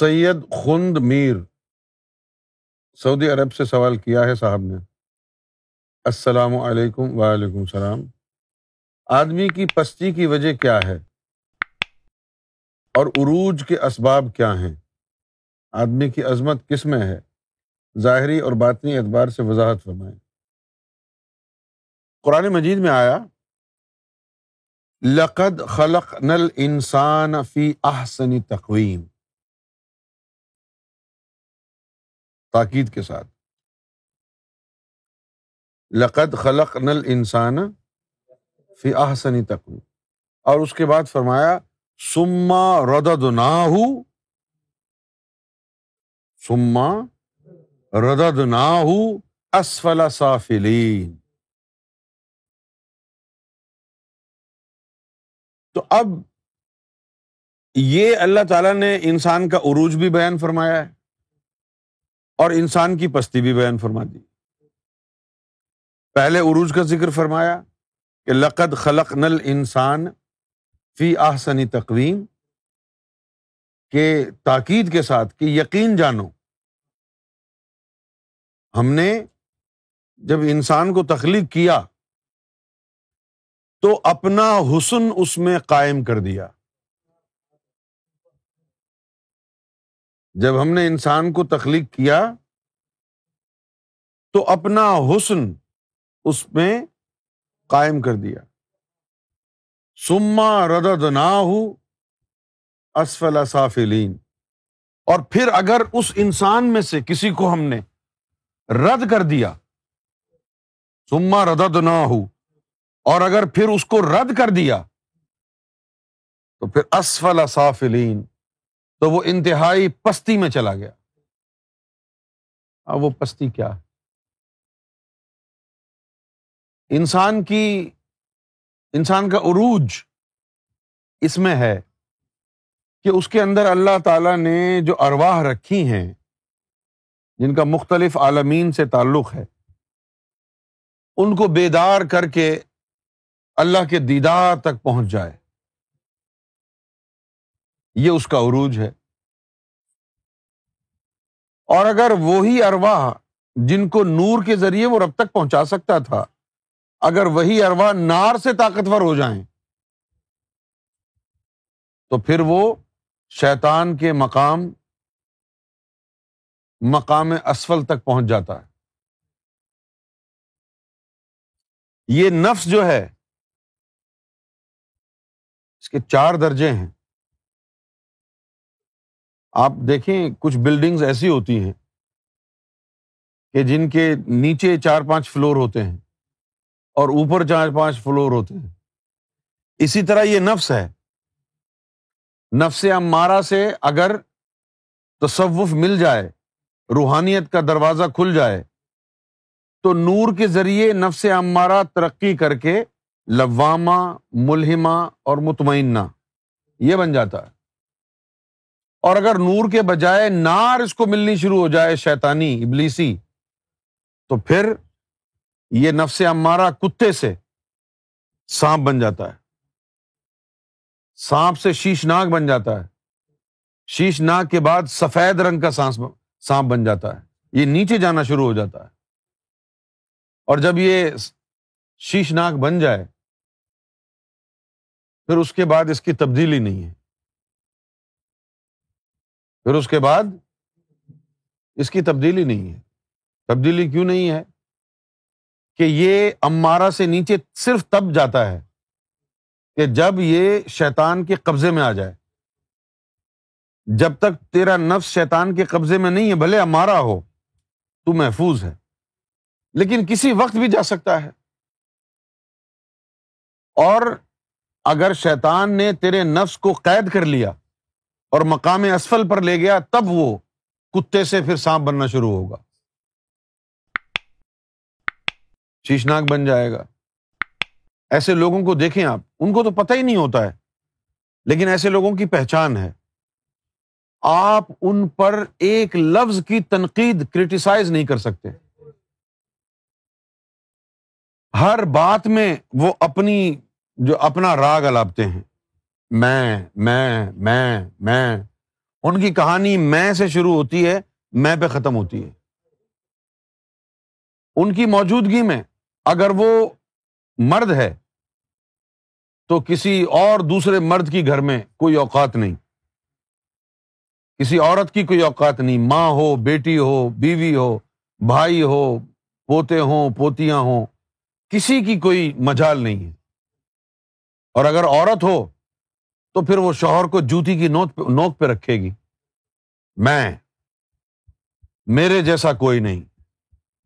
سید خند میر۔ سعودی عرب سے سوال کیا ہے صاحب نے۔ السلام علیکم وعلیکم السلام۔ آدمی کی پستی کی وجہ کیا ہے؟ اور عروج کے اسباب کیا ہیں؟ آدمی کی عظمت کس میں ہے؟ ظاہری اور باطنی اعتبار سے وضاحت فرمائیں۔ قرآن مجید میں آیا، لقد خلق نل انسان فی احسنی تقویم۔ تاکید کے ساتھ۔ لقد خلق نل انسان فی احسنی تقویم اور اس کے بعد فرمایا سما ردد نہ سما ردد نہ اسفل سافلین۔ تو اب یہ اللہ تعالیٰ نے انسان کا عروج بھی بیان فرمایا ہے۔ اور انسان کی پستی بھی بیان فرما دی۔ پہلے عروج کا ذکر فرمایا کہ لقد خلق نل انسان فی آحسنی تقویم کے تاکید کے ساتھ کہ یقین جانو۔ ہم نے جب انسان کو تخلیق کیا تو اپنا حسن اس میں قائم کر دیا۔ جب ہم نے انسان کو تخلیق کیا تو اپنا حسن اس میں قائم کر دیا۔ سما ردد نہ ہو اسفل سافلین اور پھر اگر اس انسان میں سے کسی کو ہم نے رد کر دیا۔ سما ردد نہ ہو اور اگر پھر اس کو رد کر دیا تو پھر اسفل سافلین تو وہ انتہائی پستی میں چلا گیا۔ اب وہ پستی کیا ہے؟ انسان کی، انسان کا عروج اس میں ہے کہ اس کے اندر اللہ تعالی نے جو ارواہ رکھی ہیں، جن کا مختلف عالمین سے تعلق ہے، ان کو بیدار کر کے اللہ کے دیدار تک پہنچ جائے۔ یہ اس کا عروج ہے۔ اور اگر وہی ارواہ جن کو نور کے ذریعے وہ رب تک پہنچا سکتا تھا، اگر وہی اروا نار سے طاقتور ہو جائیں، تو پھر وہ شیطان کے مقام مقام اسفل تک پہنچ جاتا ہے۔ یہ نفس جو ہے، اس کے چار درجے ہیں۔ آپ دیکھیں کچھ بلڈنگز ایسی ہوتی ہیں کہ جن کے نیچے چار پانچ فلور ہوتے ہیں اور اوپر چار پانچ فلور ہوتے ہیں۔ اسی طرح یہ نفس ہے۔ نفس امارا سے اگر تصوف مل جائے، روحانیت کا دروازہ کھل جائے، تو نور کے ذریعے نفس امارا ترقی کر کے لوامہ ملحمہ اور مطمئنہ یہ بن جاتا ہے۔ اور اگر نور کے بجائے نار اس کو ملنی شروع ہو جائے شیتانی ابلیسی، تو پھر یہ نفس امارا کتے سے سانپ بن جاتا ہے۔ سانپ سے شیشناک بن جاتا ہے۔ شیشناک کے بعد سفید رنگ کا سانپ بن جاتا ہے۔ یہ نیچے جانا شروع ہو جاتا ہے۔ اور جب یہ شیشناک بن جائے، پھر اس کے بعد اس کی تبدیلی نہیں ہے۔ پھر اس کے بعد اس کی تبدیلی نہیں ہے۔ تبدیلی کیوں نہیں ہے؟ کہ یہ امارا سے نیچے صرف تب جاتا ہے کہ جب یہ شیطان کے قبضے میں آ جائے۔ جب تک تیرا نفس شیطان کے قبضے میں نہیں ہے، بھلے امارا ہو، تو محفوظ ہے۔ لیکن کسی وقت بھی جا سکتا ہے۔ اور اگر شیطان نے تیرے نفس کو قید کر لیا اور مقام اسفل پر لے گیا، تب وہ کتے سے پھر سانپ بننا شروع ہوگا۔ شیشناک بن جائے گا۔ ایسے لوگوں کو دیکھیں آپ، ان کو تو پتہ ہی نہیں ہوتا ہے، لیکن ایسے لوگوں کی پہچان ہے۔ آپ ان پر ایک لفظ کی تنقید کریٹیسائز نہیں کر سکتے۔ ہر بات میں وہ اپنی، جو اپنا راگ الاپتے ہیں۔ میں میں میں میں۔ ان کی کہانی میں سے شروع ہوتی ہے، میں پہ ختم ہوتی ہے۔ ان کی موجودگی میں اگر وہ مرد ہے، تو کسی اور دوسرے مرد کی گھر میں کوئی اوقات نہیں۔ کسی عورت کی کوئی اوقات نہیں۔ ماں ہو، بیٹی ہو، بیوی ہو، بھائی ہو، پوتے ہوں، پوتیاں ہوں۔ کسی کی کوئی مجال نہیں ہے۔ اور اگر عورت ہو تو پھر وہ شوہر کو جوتی کی نوک پہ رکھے گی۔ میں، میرے جیسا کوئی نہیں۔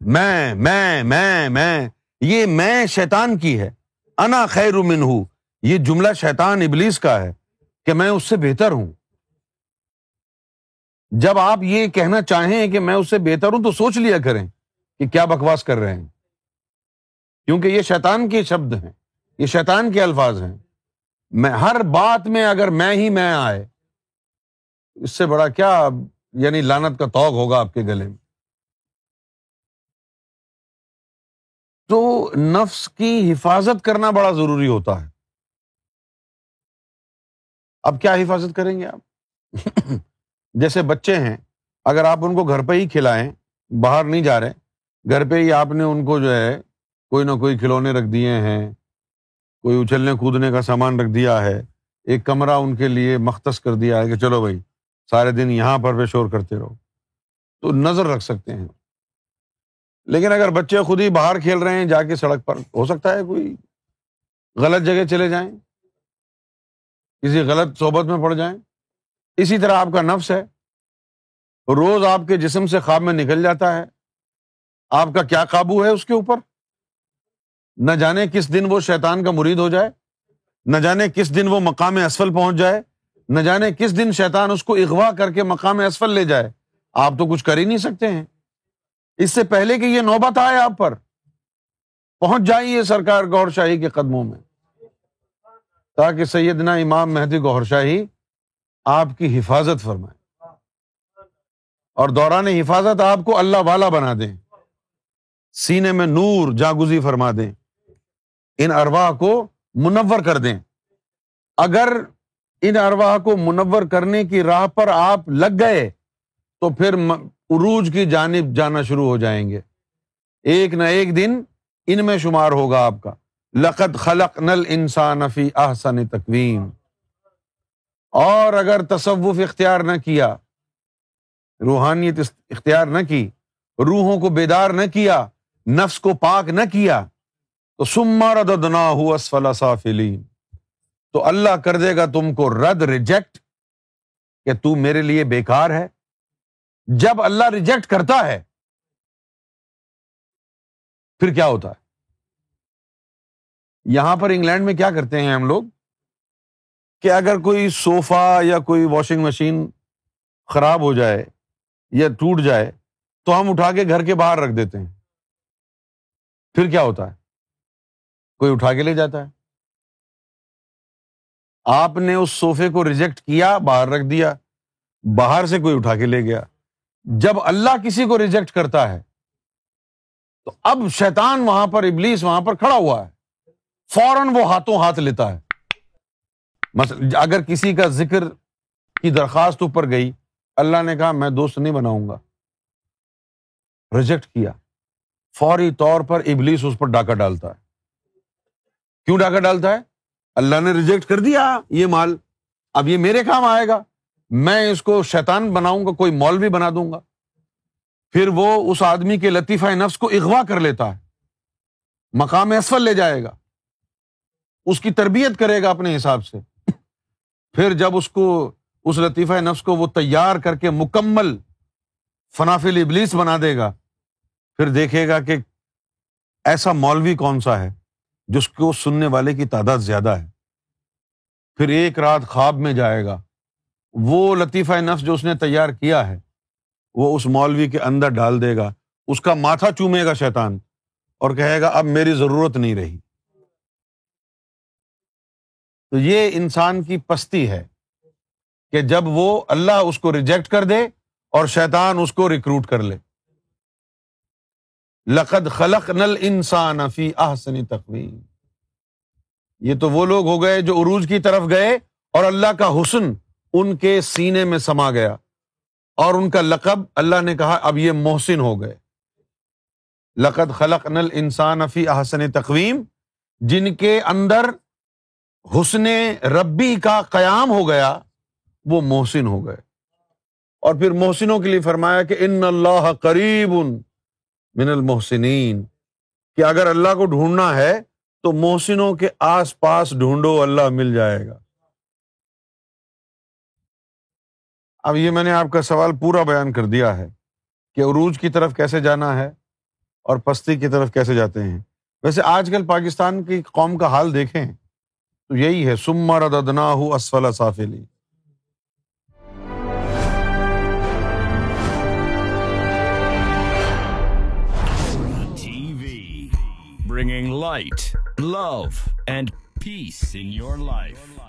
میں میں میں میں، یہ میں شیطان کی ہے۔ انا خیر من ہوں یہ جملہ شیطان ابلیس کا ہے کہ میں اس سے بہتر ہوں۔ جب آپ یہ کہنا چاہیں کہ میں اس سے بہتر ہوں تو سوچ لیا کریں کہ کیا بکواس کر رہے ہیں۔ کیونکہ یہ شیطان کے شبد ہیں۔ یہ شیطان کے الفاظ ہیں۔ میں ہر بات میں اگر میں ہی میں آئے، اس سے بڑا کیا یعنی لانت کا توق ہوگا آپ کے گلے میں؟ تو نفس کی حفاظت کرنا بڑا ضروری ہوتا ہے۔ اب کیا حفاظت کریں گے آپ؟ جیسے بچے ہیں، اگر آپ ان کو گھر پہ ہی کھلائیں، باہر نہیں جا رہے، گھر پہ ہی آپ نے ان کو جو ہے کوئی نہ کوئی کھلونے رکھ دیے ہیں کوئی اچھلنے کودنے کا سامان رکھ دیا ہے، ایک کمرہ ان کے لیے مختص کر دیا ہے کہ چلو بھائی، سارے دن یہاں پر پہ شور کرتے رہو۔ تو نظر رکھ سکتے ہیں۔ لیکن اگر بچے خود ہی باہر کھیل رہے ہیں، جا کے سڑک پر، ہو سکتا ہے کوئی غلط جگہ چلے جائیں؟ کسی غلط صحبت میں پڑ جائیں؟ اسی طرح آپ کا نفس ہے۔ روز آپ کے جسم سے خواب میں نکل جاتا ہے۔ آپ کا کیا قابو ہے اس کے اوپر؟ نہ جانے کس دن وہ شیطان کا مرید ہو جائے، نہ جانے کس دن وہ مقام اسفل پہنچ جائے، نہ جانے کس دن شیطان اس کو اغوا کر کے مقام اسفل لے جائے۔ آپ تو کچھ کر ہی نہیں سکتے ہیں۔ اس سے پہلے کہ یہ نوبت آئے آپ پر، پہنچ جائیے سرکار گور شاہی کے قدموں میں۔ تاکہ سیدنا امام مہدی گور شاہی آپ کی حفاظت فرمائے اور دوران حفاظت آپ کو اللہ والا بنا دیں۔ سینے میں نور جاگزی فرما دیں۔ ان ارواح کو منور کر دیں۔ اگر ان ارواح کو منور کرنے کی راہ پر آپ لگ گئے، تو پھر عروج کی جانب جانا شروع ہو جائیں گے۔ ایک نہ ایک دن ان میں شمار ہوگا آپ کا۔ لقت خلق نل انسان فی احسن تقویم۔ اور اگر تصوف اختیار نہ کیا، روحانیت اختیار نہ کی، روحوں کو بیدار نہ کیا، نفس کو پاک نہ کیا تو سما رد نہ سافلین۔ تو اللہ کر دے گا تم کو رد ریجیکٹ کہ تو میرے لیے بیکار ہے۔ جب اللہ ریجیکٹ کرتا ہے، پھر کیا ہوتا ہے؟ یہاں پر انگلینڈ میں کیا کرتے ہیں ہم لوگ؟ کہ اگر کوئی سوفا یا کوئی واشنگ مشین خراب ہو جائے یا ٹوٹ جائے، تو ہم اٹھا کے گھر کے باہر رکھ دیتے ہیں۔ پھر کیا ہوتا ہے؟ کوئی اٹھا کے لے جاتا ہے۔ آپ نے اس سوفے کو ریجیکٹ کیا، باہر رکھ دیا، باہر سے کوئی اٹھا کے لے گیا۔ جب اللہ کسی کو ریجیکٹ کرتا ہے، تو اب شیطان وہاں پر، ابلیس وہاں پر کھڑا ہوا ہے۔ فوراً وہ ہاتھوں ہاتھ لیتا ہے۔ اگر کسی کا ذکر کی درخواست اوپر گئی، اللہ نے کہا، میں دوست نہیں بناؤں گا۔ ریجیکٹ کیا۔ فوری طور پر ابلیس اس پر ڈاکہ ڈالتا ہے۔ کیوں ڈاکہ ڈالتا ہے؟ اللہ نے ریجیکٹ کر دیا یہ مال۔ اب یہ میرے کام آئے گا۔ میں اس کو شیطان بناؤں گا، کوئی مال بھی بنا دوں گا۔ پھر وہ اس آدمی کے لطیفہ نفس کو اغوا کر لیتا ہے۔ مقام اسفل لے جائے گا۔ اس کی تربیت کرے گا اپنے حساب سے۔ پھر جب اس کو، اس لطیفہ نفس کو وہ تیار کر کے مکمل فنافل ابلیس بنا دے گا، پھر دیکھے گا کہ ایسا مولوی کون سا ہے۔ جس کو سننے والے کی تعداد زیادہ ہے۔ پھر ایک رات خواب میں جائے گا۔ وہ لطیفہ نفس جو اس نے تیار کیا ہے، وہ اس مولوی کے اندر ڈال دے گا۔ اس کا ماتھا چومے گا شیطان اور کہے گا، اب میری ضرورت نہیں رہی۔ تو یہ انسان کی پستی ہے کہ جب وہ اللہ اس کو ریجیکٹ کر دے اور شیطان اس کو ریکروٹ کر لے۔ لقد خلق نل انسان فی احسن تقویم۔ یہ تو وہ لوگ ہو گئے جو عروج کی طرف گئے اور اللہ کا حسن ان کے سینے میں سما گیا۔ اور ان کا لقب، اللہ نے کہا، اب یہ محسن ہو گئے۔ لقد خلق نل انسان افی احسن تقویم۔ جن کے اندر حسن ربی کا قیام ہو گیا، وہ محسن ہو گئے۔ اور پھر محسنوں کے لیے فرمایا کہ ان اللہ قریب۔ من المحسنین، کہ اگر اللہ کو ڈھونڈنا ہے تو محسنوں کے آس پاس ڈھونڈو، اللہ مل جائے گا۔ اب یہ میں نے آپ کا سوال پورا بیان کر دیا ہے کہ عروج کی طرف کیسے جانا ہے اور پستی کی طرف کیسے جاتے ہیں۔ ویسے آج کل پاکستان کی قوم کا حال دیکھیں تو یہی ہے سما ردنا ہو اسفلا صافلی light, love, and peace in your life.